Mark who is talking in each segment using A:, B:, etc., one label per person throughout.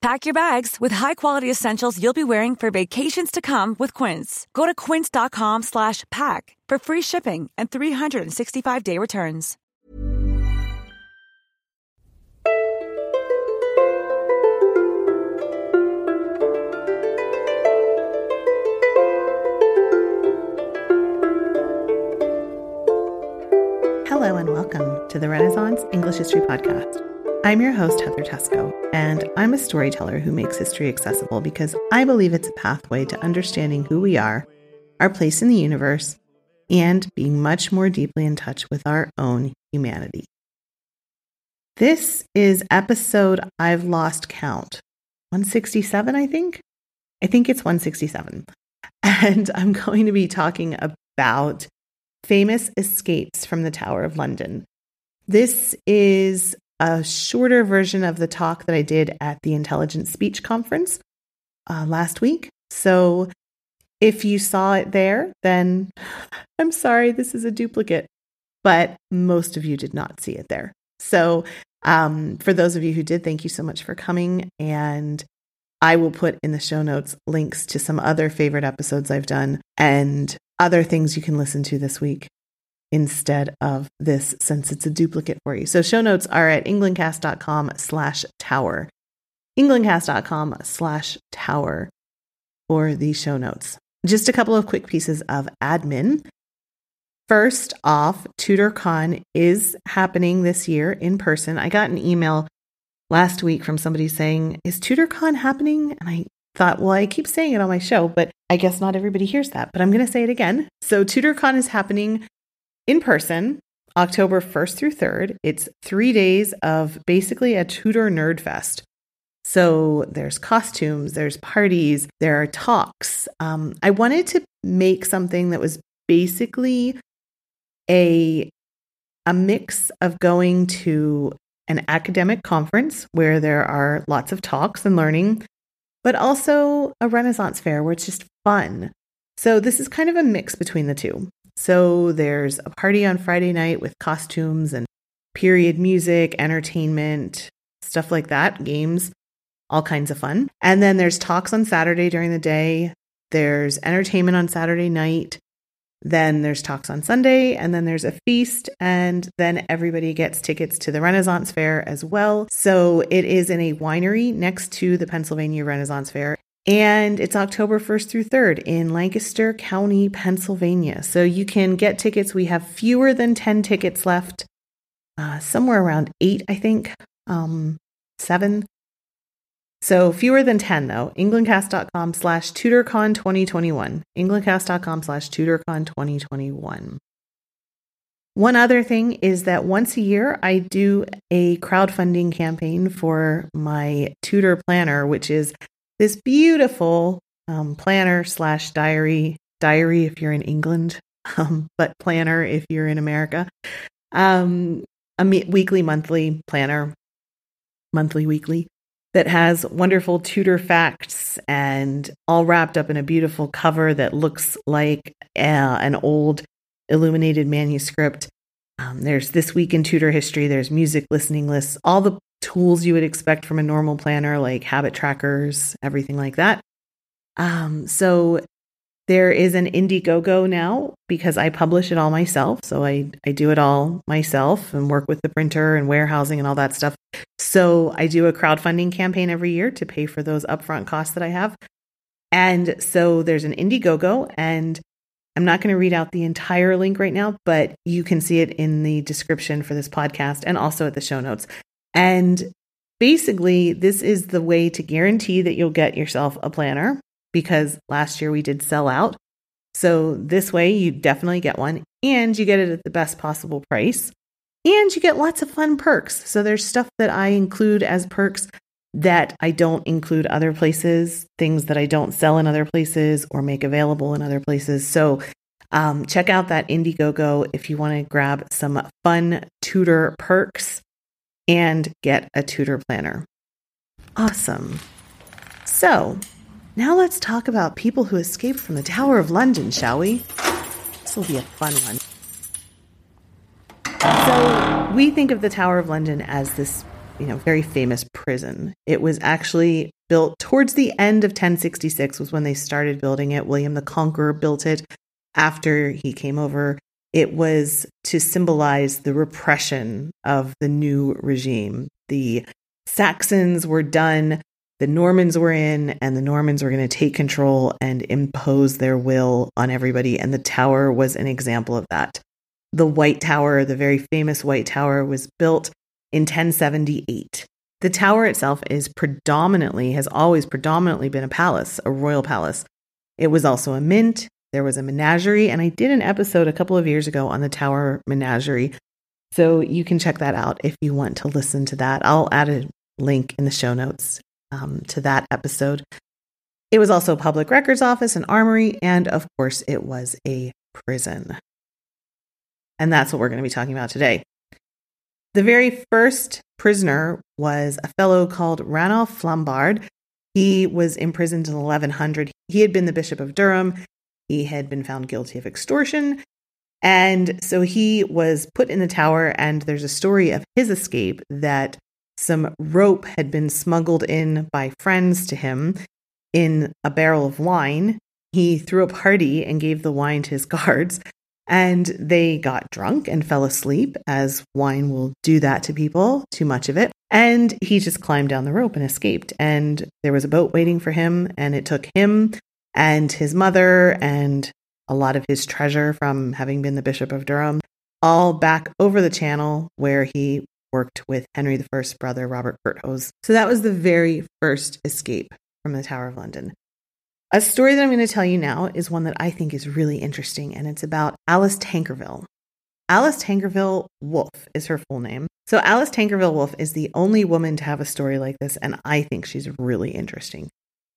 A: Pack your bags with high-quality essentials you'll be wearing for vacations to come with Quince. Go to quince.com slash pack for free shipping and 365-day returns.
B: Hello and welcome to the Renaissance English History Podcast. I'm your host, Heather Teysko, and I'm a storyteller who makes history accessible because I believe it's a pathway to understanding who we are, our place in the universe, and being much more deeply in touch with our own humanity. This is episode I've lost count 167, I think. I think it's 167. And I'm going to be talking about famous escapes from the Tower of London. This is a shorter version of the talk that I did at the Intelligent Speech Conference uh, last week. So if you saw it there, then I'm sorry, this is a duplicate, but most of you did not see it there. So um, for those of you who did, thank you so much for coming. And I will put in the show notes links to some other favorite episodes I've done and other things you can listen to this week instead of this since it's a duplicate for you. So show notes are at englandcast.com slash tower. englandcast.com slash tower for the show notes. Just a couple of quick pieces of admin. First off, TudorCon is happening this year in person. I got an email last week from somebody saying, Is TudorCon happening? And I thought, well, I keep saying it on my show, but I guess not everybody hears that. But I'm going to say it again. So, TudorCon is happening in person October 1st through 3rd. It's three days of basically a Tudor nerd fest. So there's costumes, there's parties, there are talks. Um, I wanted to make something that was basically a a mix of going to an academic conference where there are lots of talks and learning, but also a Renaissance fair where it's just fun. So this is kind of a mix between the two. So there's a party on Friday night with costumes and period music, entertainment, stuff like that, games, all kinds of fun. And then there's talks on Saturday during the day. There's entertainment on Saturday night. Then there's talks on Sunday, and then there's a feast, and then everybody gets tickets to the Renaissance Fair as well. So it is in a winery next to the Pennsylvania Renaissance Fair. And it's October 1st through 3rd in Lancaster County, Pennsylvania. So you can get tickets. We have fewer than 10 tickets left, uh, somewhere around eight, I think, um, seven. So fewer than 10 though. Englandcast.com slash tudorcon 2021. Englandcast.com slash tudorcon 2021. One other thing is that once a year I do a crowdfunding campaign for my Tudor planner, which is this beautiful um, planner slash diary, diary if you're in England, um, but planner if you're in America. Um, a me- weekly, monthly planner, monthly, weekly that has wonderful Tudor facts and all wrapped up in a beautiful cover that looks like uh, an old illuminated manuscript. Um, there's this week in Tudor history, there's music listening lists, all the tools you would expect from a normal planner, like habit trackers, everything like that. Um, so there is an Indiegogo now because I publish it all myself. So I, I do it all myself and work with the printer and warehousing and all that stuff. So I do a crowdfunding campaign every year to pay for those upfront costs that I have. And so there's an Indiegogo and I'm not going to read out the entire link right now, but you can see it in the description for this podcast and also at the show notes. And basically, this is the way to guarantee that you'll get yourself a planner because last year we did sell out. So this way, you definitely get one and you get it at the best possible price. And you get lots of fun perks. So there's stuff that I include as perks that I don't include other places, things that I don't sell in other places or make available in other places. So um, check out that Indiegogo if you want to grab some fun Tudor perks and get a Tudor planner. Awesome. So now let's talk about people who escaped from the Tower of London, shall we? This will be a fun one. So we think of the Tower of London as this you know, very famous prison. It was actually built towards the end of 1066 was when they started building it. William the Conqueror built it after he came over. It was to symbolize the repression of the new regime. The Saxons were done, the Normans were in, and the Normans were going to take control and impose their will on everybody. And the tower was an example of that. The White Tower, the very famous White Tower, was built in 1078. The tower itself is predominantly, has always predominantly been a palace, a royal palace. It was also a mint, there was a menagerie, and I did an episode a couple of years ago on the Tower Menagerie. So you can check that out if you want to listen to that. I'll add a link in the show notes um, to that episode. It was also a public records office, an armory, and of course, it was a prison. And that's what we're going to be talking about today. The very first prisoner was a fellow called Ranulph Flambard. He was imprisoned in 1100. He had been the Bishop of Durham. He had been found guilty of extortion. And so he was put in the tower, and there's a story of his escape that some rope had been smuggled in by friends to him in a barrel of wine. He threw a party and gave the wine to his guards. And they got drunk and fell asleep, as wine will do that to people, too much of it. And he just climbed down the rope and escaped. And there was a boat waiting for him, and it took him and his mother and a lot of his treasure from having been the Bishop of Durham all back over the channel where he worked with Henry I's brother, Robert Curthose. So that was the very first escape from the Tower of London. A story that I'm going to tell you now is one that I think is really interesting, and it's about Alice Tankerville. Alice Tankerville Wolfe is her full name. So, Alice Tankerville Wolfe is the only woman to have a story like this, and I think she's really interesting.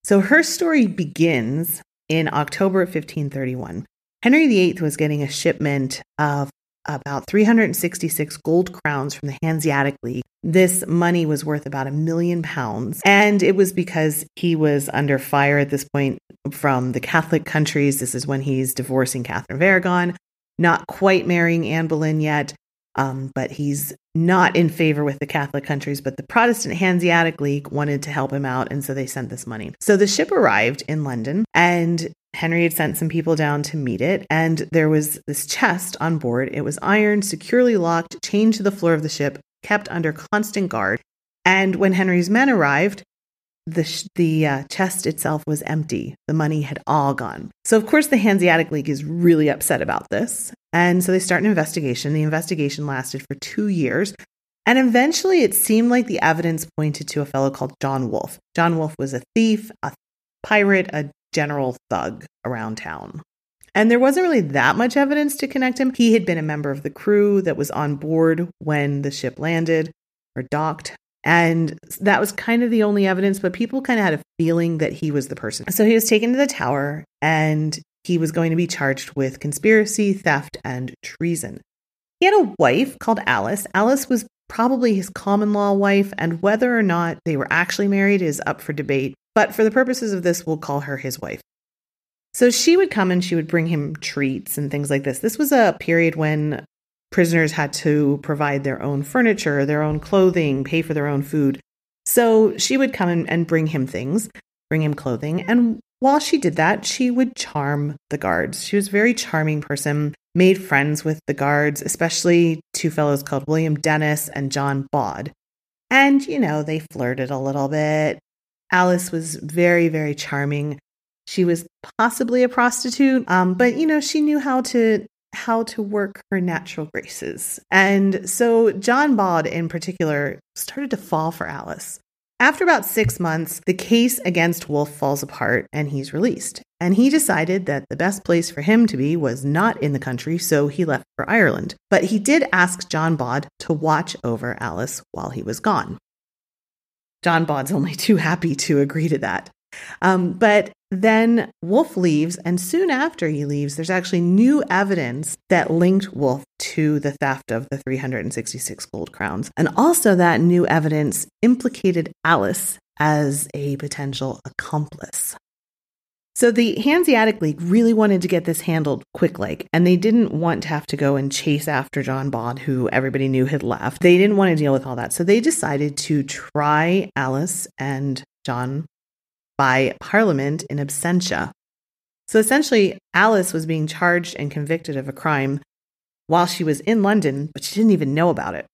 B: So, her story begins in October of 1531. Henry VIII was getting a shipment of about 366 gold crowns from the Hanseatic League. This money was worth about a million pounds. And it was because he was under fire at this point from the Catholic countries. This is when he's divorcing Catherine of Aragon, not quite marrying Anne Boleyn yet. Um, but he's not in favor with the Catholic countries. But the Protestant Hanseatic League wanted to help him out, and so they sent this money. So the ship arrived in London, and Henry had sent some people down to meet it, and there was this chest on board. It was ironed, securely locked, chained to the floor of the ship, kept under constant guard. And when Henry's men arrived, the sh- the uh, chest itself was empty. The money had all gone. So of course the Hanseatic League is really upset about this, and so they start an investigation. The investigation lasted for two years, and eventually it seemed like the evidence pointed to a fellow called John Wolfe. John Wolfe was a thief, a pirate, a general thug around town. And there wasn't really that much evidence to connect him. He had been a member of the crew that was on board when the ship landed or docked. And that was kind of the only evidence, but people kind of had a feeling that he was the person. So he was taken to the tower and he was going to be charged with conspiracy, theft, and treason. He had a wife called Alice. Alice was probably his common law wife, and whether or not they were actually married is up for debate. But for the purposes of this, we'll call her his wife. So she would come and she would bring him treats and things like this. This was a period when prisoners had to provide their own furniture, their own clothing, pay for their own food. So she would come and bring him things, bring him clothing. And while she did that, she would charm the guards. She was a very charming person, made friends with the guards, especially two fellows called William Dennis and John Bod. And, you know, they flirted a little bit. Alice was very, very charming. She was possibly a prostitute, um, but you know, she knew how to how to work her natural graces. And so John Bod in particular started to fall for Alice. After about six months, the case against Wolfe falls apart and he's released. And he decided that the best place for him to be was not in the country, so he left for Ireland. But he did ask John Bod to watch over Alice while he was gone. John Bod's only too happy to agree to that. Um, but then Wolfe leaves, and soon after he leaves, there's actually new evidence that linked Wolfe to the theft of the 366 gold crowns. And also, that new evidence implicated Alice as a potential accomplice. So the Hanseatic League really wanted to get this handled quick like, and they didn't want to have to go and chase after John Bod, who everybody knew had left. They didn't want to deal with all that. So they decided to try Alice and John by Parliament in absentia. So essentially, Alice was being charged and convicted of a crime while she was in London, but she didn't even know about it.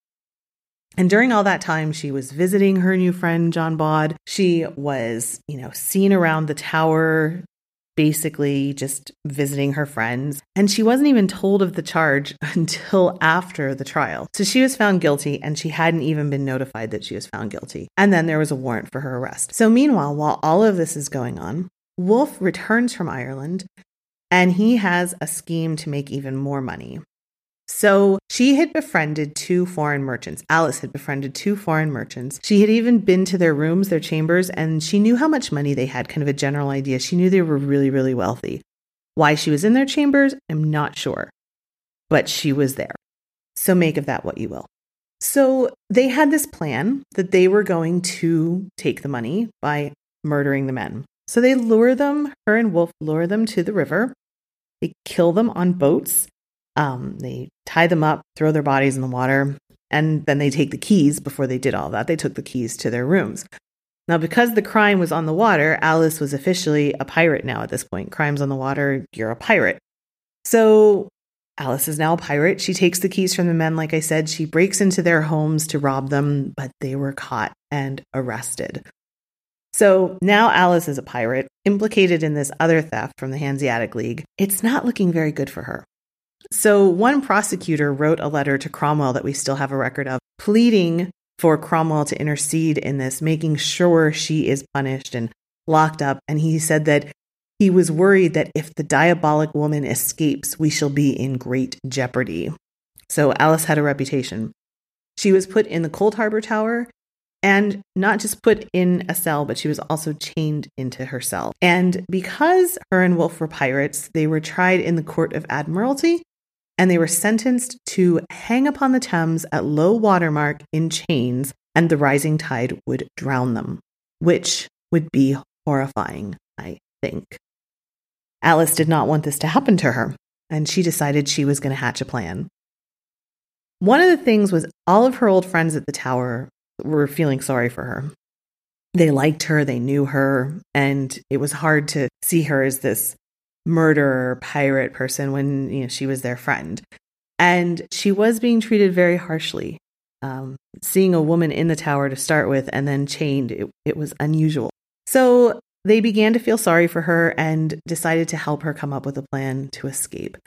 B: And during all that time, she was visiting her new friend, John Bod. She was, you know, seen around the tower, basically just visiting her friends. And she wasn't even told of the charge until after the trial. So she was found guilty and she hadn't even been notified that she was found guilty. And then there was a warrant for her arrest. So meanwhile, while all of this is going on, Wolfe returns from Ireland and he has a scheme to make even more money. So she had befriended two foreign merchants. Alice had befriended two foreign merchants. She had even been to their rooms, their chambers, and she knew how much money they had, kind of a general idea. She knew they were really, really wealthy. Why she was in their chambers, I'm not sure, but she was there. So make of that what you will. So they had this plan that they were going to take the money by murdering the men. So they lure them, her and Wolfe lure them to the river. They kill them on boats um, they tie them up, throw their bodies in the water, and then they take the keys. Before they did all that, they took the keys to their rooms. Now, because the crime was on the water, Alice was officially a pirate now at this point. Crimes on the water, you're a pirate. So Alice is now a pirate. She takes the keys from the men, like I said. She breaks into their homes to rob them, but they were caught and arrested. So now Alice is a pirate, implicated in this other theft from the Hanseatic League. It's not looking very good for her. So, one prosecutor wrote a letter to Cromwell that we still have a record of, pleading for Cromwell to intercede in this, making sure she is punished and locked up. And he said that he was worried that if the diabolic woman escapes, we shall be in great jeopardy. So, Alice had a reputation. She was put in the Cold Harbor Tower and not just put in a cell, but she was also chained into her cell. And because her and Wolfe were pirates, they were tried in the Court of Admiralty and they were sentenced to hang upon the Thames at low water mark in chains, and the rising tide would drown them, which would be horrifying, I think. Alice did not want this to happen to her, and she decided she was going to hatch a plan. One of the things was all of her old friends at the tower were feeling sorry for her. They liked her, they knew her, and it was hard to see her as this murderer pirate person when you know she was their friend. And she was being treated very harshly um, seeing a woman in the tower to start with and then chained it, it was unusual. So they began to feel sorry for her and decided to help her come up with a plan to escape.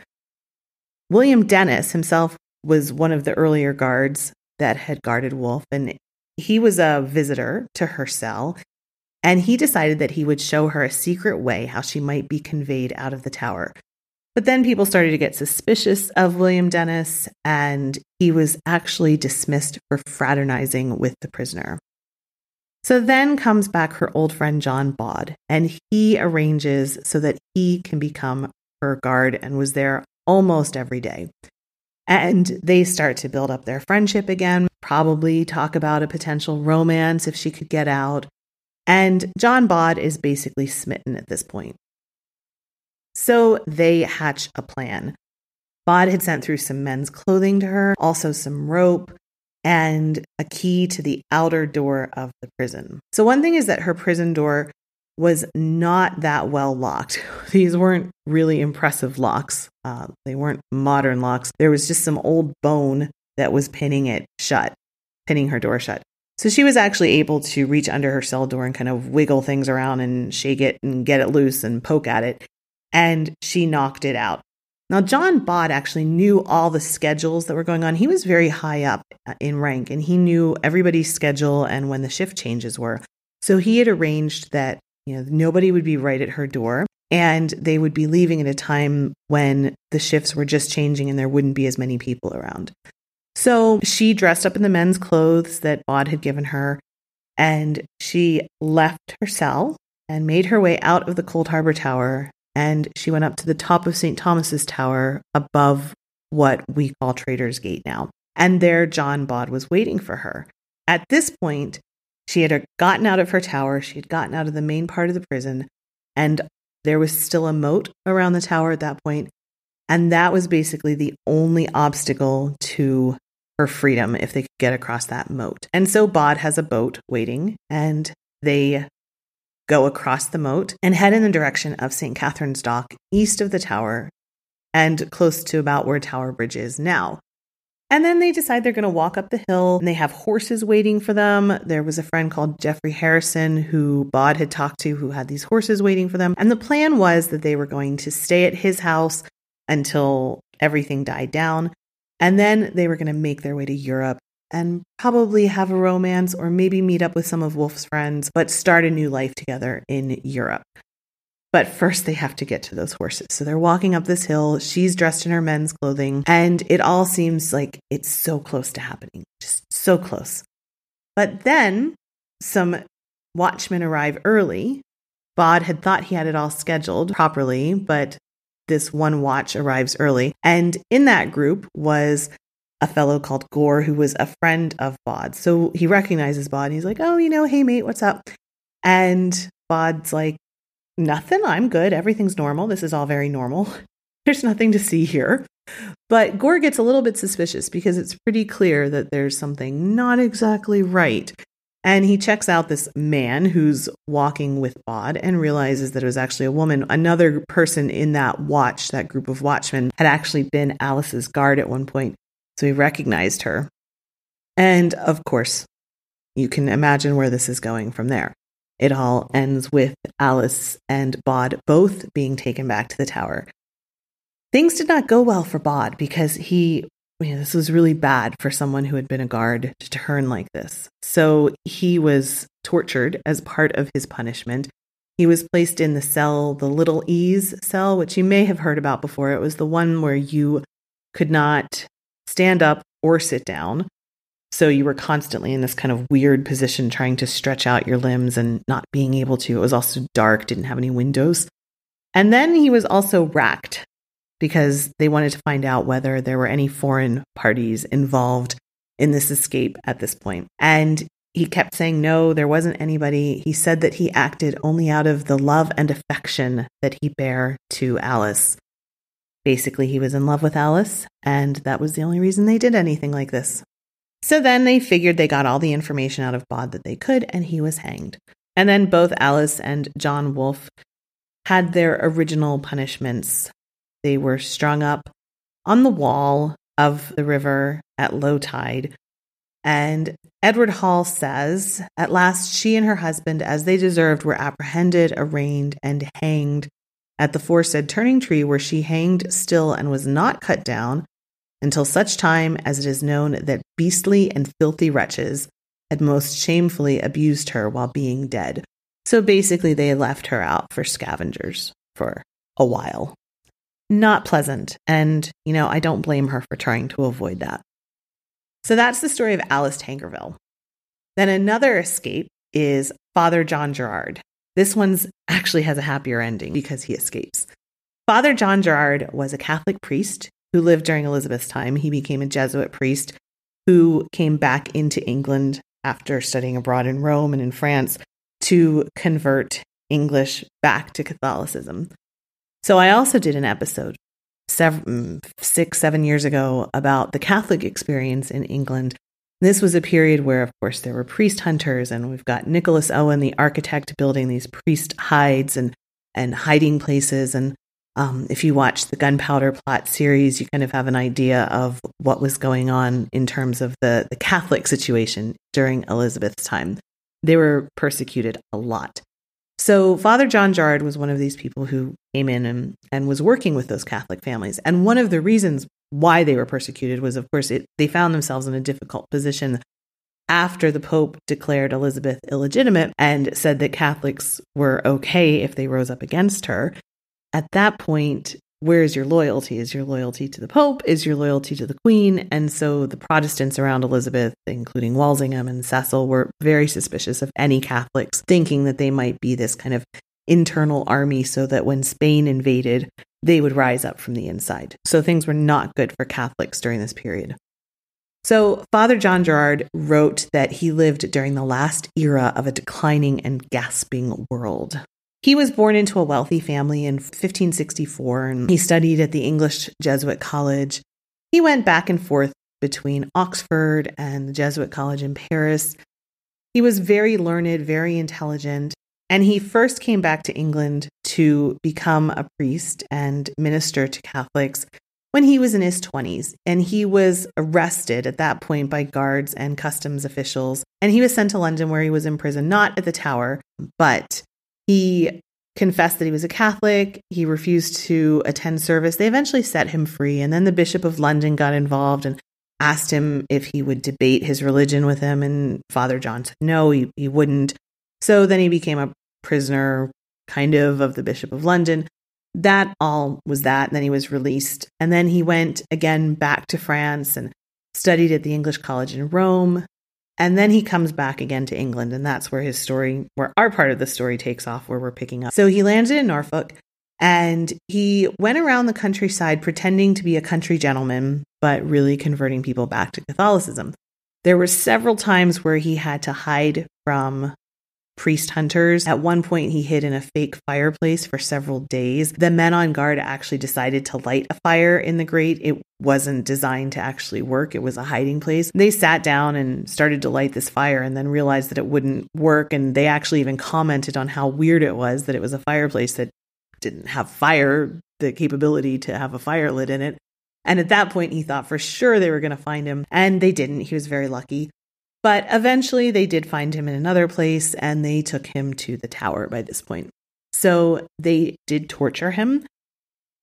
B: William dennis himself was one of the earlier guards that had guarded wolfe and he was a visitor to her cell and he decided that he would show her a secret way how she might be conveyed out of the tower. But then people started to get suspicious of William Dennis, and he was actually dismissed for fraternizing with the prisoner. So then comes back her old friend John Bod, and he arranges so that he can become her guard and was there almost every day. And they start to build up their friendship again, probably talk about a potential romance if she could get out. And John Bod is basically smitten at this point. So they hatch a plan. Bod had sent through some men's clothing to her, also some rope, and a key to the outer door of the prison. So, one thing is that her prison door was not that well locked. These weren't really impressive locks, uh, they weren't modern locks. There was just some old bone that was pinning it shut, pinning her door shut. So she was actually able to reach under her cell door and kind of wiggle things around and shake it and get it loose and poke at it. And she knocked it out. Now, John Bod actually knew all the schedules that were going on. He was very high up in rank and he knew everybody's schedule and when the shift changes were. So he had arranged that, you know, nobody would be right at her door and they would be leaving at a time when the shifts were just changing and there wouldn't be as many people around. So she dressed up in the men's clothes that Bod had given her, and she left her cell and made her way out of the Cold Harbor Tower. And she went up to the top of St. Thomas's Tower above what we call Traitors Gate now. And there, John Bod was waiting for her. At this point, she had gotten out of her tower, she had gotten out of the main part of the prison, and there was still a moat around the tower at that point, and that was basically the only obstacle to her freedom if they could get across that moat. And so Bod has a boat waiting, and they go across the moat and head in the direction of St. Catherine's Dock, east of the tower, and close to about where Tower Bridge is now. And then they decide they're going to walk up the hill and they have horses waiting for them. There was a friend called Jeffrey Harrison who Bod had talked to who had these horses waiting for them. And the plan was that they were going to stay at his house until everything died down. And then they were going to make their way to Europe and probably have a romance or maybe meet up with some of Wolfe's friends, but start a new life together in Europe. But first, they have to get to those horses. So they're walking up this hill. She's dressed in her men's clothing, and it all seems like it's so close to happening, just so close. But then some watchmen arrive early. Bod had thought he had it all scheduled properly, but this one watch arrives early. And in that group was a fellow called Gore, who was a friend of Bod. So he recognizes Bod. And he's like, Oh, you know, hey, mate, what's up? And Bod's like, Nothing. I'm good. Everything's normal. This is all very normal. There's nothing to see here. But Gore gets a little bit suspicious because it's pretty clear that there's something not exactly right and he checks out this man who's walking with Bod and realizes that it was actually a woman. Another person in that watch, that group of watchmen, had actually been Alice's guard at one point. So he recognized her. And of course, you can imagine where this is going from there. It all ends with Alice and Bod both being taken back to the tower. Things did not go well for Bod because he this was really bad for someone who had been a guard to turn like this. So he was tortured as part of his punishment. He was placed in the cell, the Little Ease cell, which you may have heard about before. It was the one where you could not stand up or sit down. So you were constantly in this kind of weird position trying to stretch out your limbs and not being able to. It was also dark, didn't have any windows. And then he was also racked because they wanted to find out whether there were any foreign parties involved in this escape at this point. And he kept saying no, there wasn't anybody. He said that he acted only out of the love and affection that he bare to Alice. Basically, he was in love with Alice, and that was the only reason they did anything like this. So then they figured they got all the information out of Bod that they could, and he was hanged. And then both Alice and John Wolfe had their original punishments they were strung up on the wall of the river at low tide. And Edward Hall says, At last, she and her husband, as they deserved, were apprehended, arraigned, and hanged at the foresaid turning tree, where she hanged still and was not cut down until such time as it is known that beastly and filthy wretches had most shamefully abused her while being dead. So basically, they left her out for scavengers for a while not pleasant. And, you know, I don't blame her for trying to avoid that. So that's the story of Alice Tankerville. Then another escape is Father John Gerard. This one's actually has a happier ending because he escapes. Father John Gerard was a Catholic priest who lived during Elizabeth's time. He became a Jesuit priest who came back into England after studying abroad in Rome and in France to convert English back to Catholicism. So I also did an episode seven, mm, six, seven years ago about the Catholic experience in England. This was a period where, of course, there were priest hunters, and we've got Nicholas Owen, the architect, building these priest hides and, and hiding places. And Um, if you watch the Gunpowder Plot series, you kind of have an idea of what was going on in terms of the, the Catholic situation during Elizabeth's time. They were persecuted a lot. So, Father John Gerard was one of these people who came in and, and was working with those Catholic families. And one of the reasons why they were persecuted was, of course, it, they found themselves in a difficult position after the Pope declared Elizabeth illegitimate and said that Catholics were okay if they rose up against her. At that point, where is your loyalty? Is your loyalty to the Pope? Is your loyalty to the Queen? And so the Protestants around Elizabeth, including Walsingham and Cecil, were very suspicious of any Catholics, thinking that they might be this kind of internal army so that when Spain invaded, they would rise up from the inside. So things were not good for Catholics during this period. So, Father John Gerard wrote that he lived during the last era of a declining and gasping world. He was born into a wealthy family in 1564 and he studied at the English Jesuit College. He went back and forth between Oxford and the Jesuit College in Paris. He was very learned, very intelligent, and he first came back to England to become a priest and minister to Catholics when he was in his 20s. And he was arrested at that point by guards and customs officials. And he was sent to London where he was imprisoned, not at the Tower, but he confessed that he was a Catholic. He refused to attend service. They eventually set him free. And then the Bishop of London got involved and asked him if he would debate his religion with him. And Father John said no, he, he wouldn't. So then he became a prisoner, kind of, of the Bishop of London. That all was that. And then he was released. And then he went again back to France and studied at the English College in Rome. And then he comes back again to England. And that's where his story, where our part of the story takes off, where we're picking up. So he landed in Norfolk and he went around the countryside pretending to be a country gentleman, but really converting people back to Catholicism. There were several times where he had to hide from priest hunters. At one point, he hid in a fake fireplace for several days. The men on guard actually decided to light a fire in the grate. It wasn't designed to actually work, it was a hiding place. They sat down and started to light this fire and then realized that it wouldn't work. And they actually even commented on how weird it was that it was a fireplace that didn't have fire, the capability to have a fire lit in it. And at that point, he thought for sure they were going to find him, and they didn't. He was very lucky. But eventually they did find him in another place and they took him to the tower by this point. So they did torture him.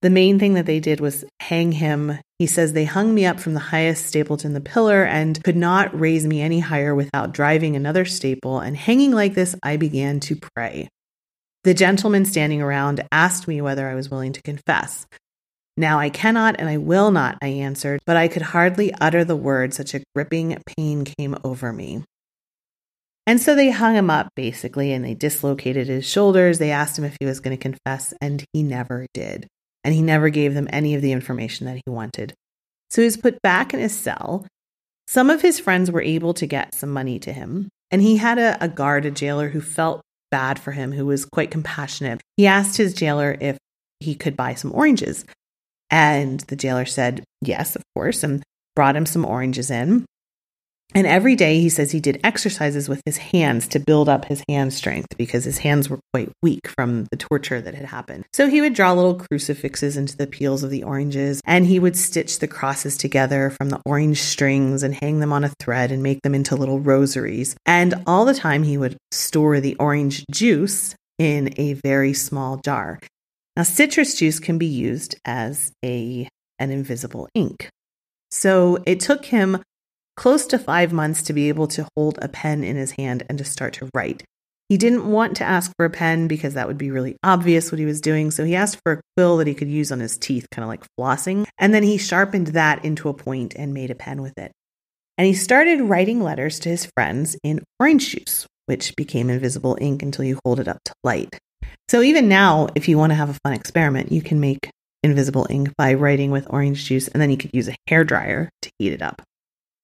B: The main thing that they did was hang him. He says they hung me up from the highest staple to the pillar and could not raise me any higher without driving another staple. And hanging like this, I began to pray. The gentleman standing around asked me whether I was willing to confess. Now I cannot and I will not, I answered, but I could hardly utter the word, such a gripping pain came over me. And so they hung him up basically and they dislocated his shoulders. They asked him if he was going to confess, and he never did. And he never gave them any of the information that he wanted. So he was put back in his cell. Some of his friends were able to get some money to him, and he had a, a guard, a jailer who felt bad for him, who was quite compassionate. He asked his jailer if he could buy some oranges. And the jailer said, Yes, of course, and brought him some oranges in. And every day he says he did exercises with his hands to build up his hand strength because his hands were quite weak from the torture that had happened. So he would draw little crucifixes into the peels of the oranges and he would stitch the crosses together from the orange strings and hang them on a thread and make them into little rosaries. And all the time he would store the orange juice in a very small jar. Now, citrus juice can be used as a an invisible ink. So it took him close to five months to be able to hold a pen in his hand and to start to write. He didn't want to ask for a pen because that would be really obvious what he was doing. So he asked for a quill that he could use on his teeth, kind of like flossing. And then he sharpened that into a point and made a pen with it. And he started writing letters to his friends in orange juice, which became invisible ink until you hold it up to light. So even now, if you want to have a fun experiment, you can make invisible ink by writing with orange juice, and then you could use a hair dryer to heat it up.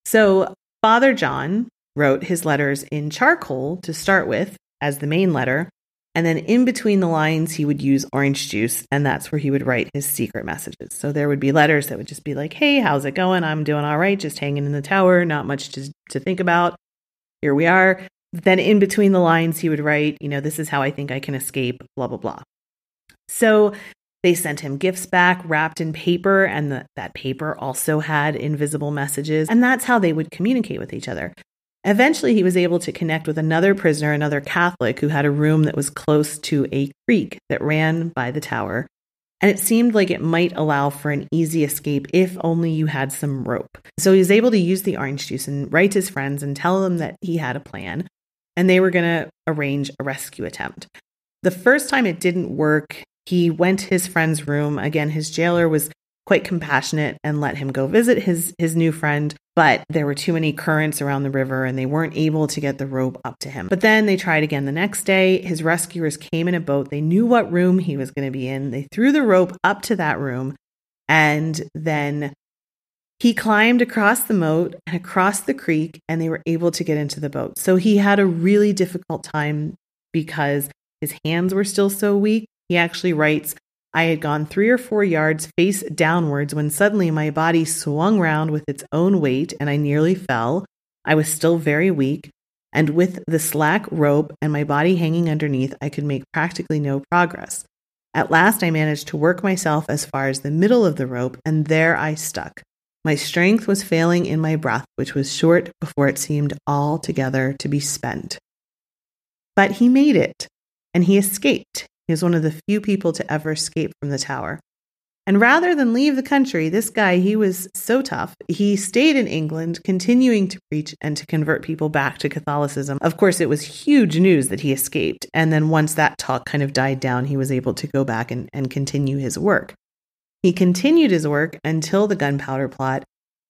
B: So Father John wrote his letters in charcoal to start with as the main letter, and then in between the lines, he would use orange juice, and that's where he would write his secret messages. So there would be letters that would just be like, Hey, how's it going? I'm doing all right, just hanging in the tower, not much to, to think about. Here we are then in between the lines, he would write, you know, this is how I think I can escape, blah, blah, blah. So They sent him gifts back wrapped in paper, and the, that paper also had invisible messages. And that's how they would communicate with each other. Eventually, he was able to connect with another prisoner, another Catholic, who had a room that was close to a creek that ran by the tower. And it seemed like it might allow for an easy escape if only you had some rope. So he was able to use the orange juice and write to his friends and tell them that he had a plan and they were going to arrange a rescue attempt. The first time it didn't work, he went to his friend's room. Again, his jailer was quite compassionate and let him go visit his his new friend, but there were too many currents around the river and they weren't able to get the rope up to him. But then they tried again the next day. His rescuers came in a boat. They knew what room he was going to be in. They threw the rope up to that room and then he climbed across the moat and across the creek, and they were able to get into the boat. So he had a really difficult time because his hands were still so weak. He actually writes, I had gone three or four yards face downwards when suddenly my body swung round with its own weight and I nearly fell. I was still very weak, and with the slack rope and my body hanging underneath, I could make practically no progress. At last, I managed to work myself as far as the middle of the rope, and there I stuck. My strength was failing in my breath, which was short before it seemed altogether to be spent. But he made it, and he escaped. He was one of the few people to ever escape from the tower. And rather than leave the country, this guy, he was so tough. He stayed in England, continuing to preach and to convert people back to Catholicism. Of course, it was huge news that he escaped. And then once that talk kind of died down, he was able to go back and, and continue his work. He continued his work until the gunpowder plot.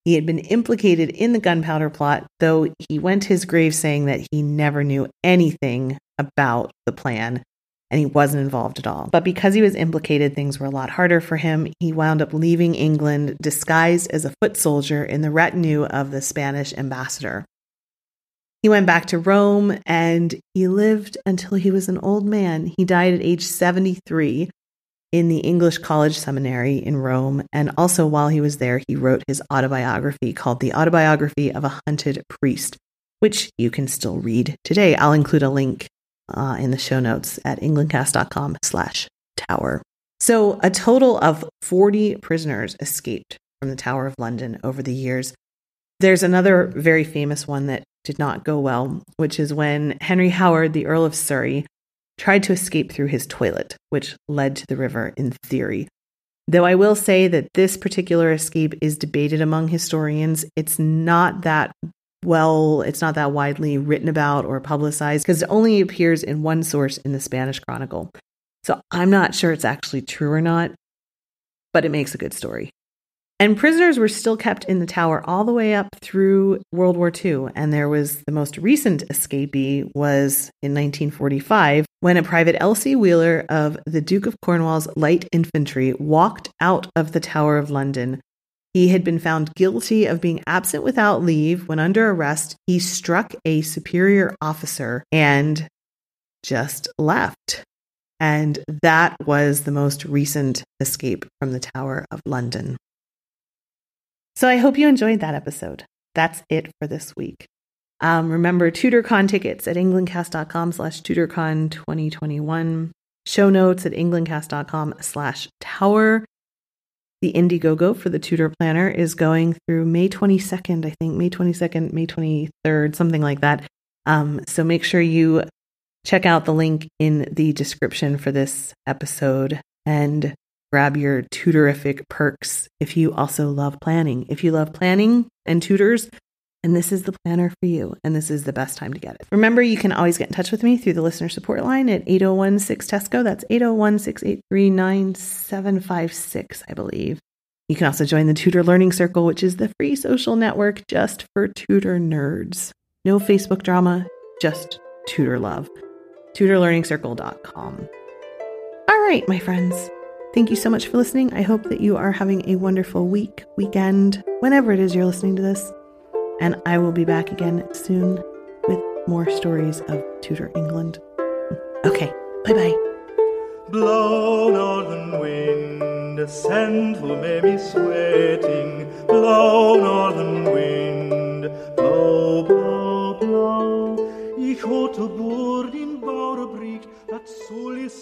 B: He had been implicated in the gunpowder plot, though he went to his grave saying that he never knew anything about the plan and he wasn't involved at all. But because he was implicated, things were a lot harder for him. He wound up leaving England disguised as a foot soldier in the retinue of the Spanish ambassador. He went back to Rome and he lived until he was an old man. He died at age 73 in the English College Seminary in Rome. And also, while he was there, he wrote his autobiography called The Autobiography of a Hunted Priest, which you can still read today. I'll include a link uh, in the show notes at englandcast.com slash tower. So, a total of 40 prisoners escaped from the Tower of London over the years. There's another very famous one that did not go well, which is when Henry Howard, the Earl of Surrey, tried to escape through his toilet, which led to the river in theory. Though I will say that this particular escape is debated among historians, it's not that well, it's not that widely written about or publicized because it only appears in one source in the Spanish Chronicle. So I'm not sure it's actually true or not, but it makes a good story. And prisoners were still kept in the tower all the way up through World War II. And there was the most recent escapee was in 1945 when a private Elsie Wheeler of the Duke of Cornwall's light infantry walked out of the Tower of London. He had been found guilty of being absent without leave. When under arrest, he struck a superior officer and just left. And that was the most recent escape from the Tower of London. So I hope you enjoyed that episode. That's it for this week. Um, remember TudorCon tickets at englandcast.com slash TudorCon 2021. Show notes at englandcast.com slash tower. The Indiegogo for the Tudor Planner is going through May 22nd, I think, May 22nd, May 23rd, something like that. Um, so make sure you check out the link in the description for this episode and grab your Tudorific perks if you also love planning. If you love planning and Tudors, and this is the planner for you, and this is the best time to get it. Remember, you can always get in touch with me through the listener support line at 8016 Teysko. That's 801 683 9756, I believe. You can also join the Tudor Learning Circle, which is the free social network just for Tudor nerds. No Facebook drama, just Tudor love. TudorLearningCircle.com. All right, my friends. Thank you so much for listening. I hope that you are having a wonderful week, weekend, whenever it is you're listening to this. And I will be back again soon with more stories of Tudor England. Okay, bye bye.
C: Blow, northern wind, send who may be sweating. Blow, northern wind, blow, blow, blow. Ich hatte Bord in Bauerbrick, dat soll ich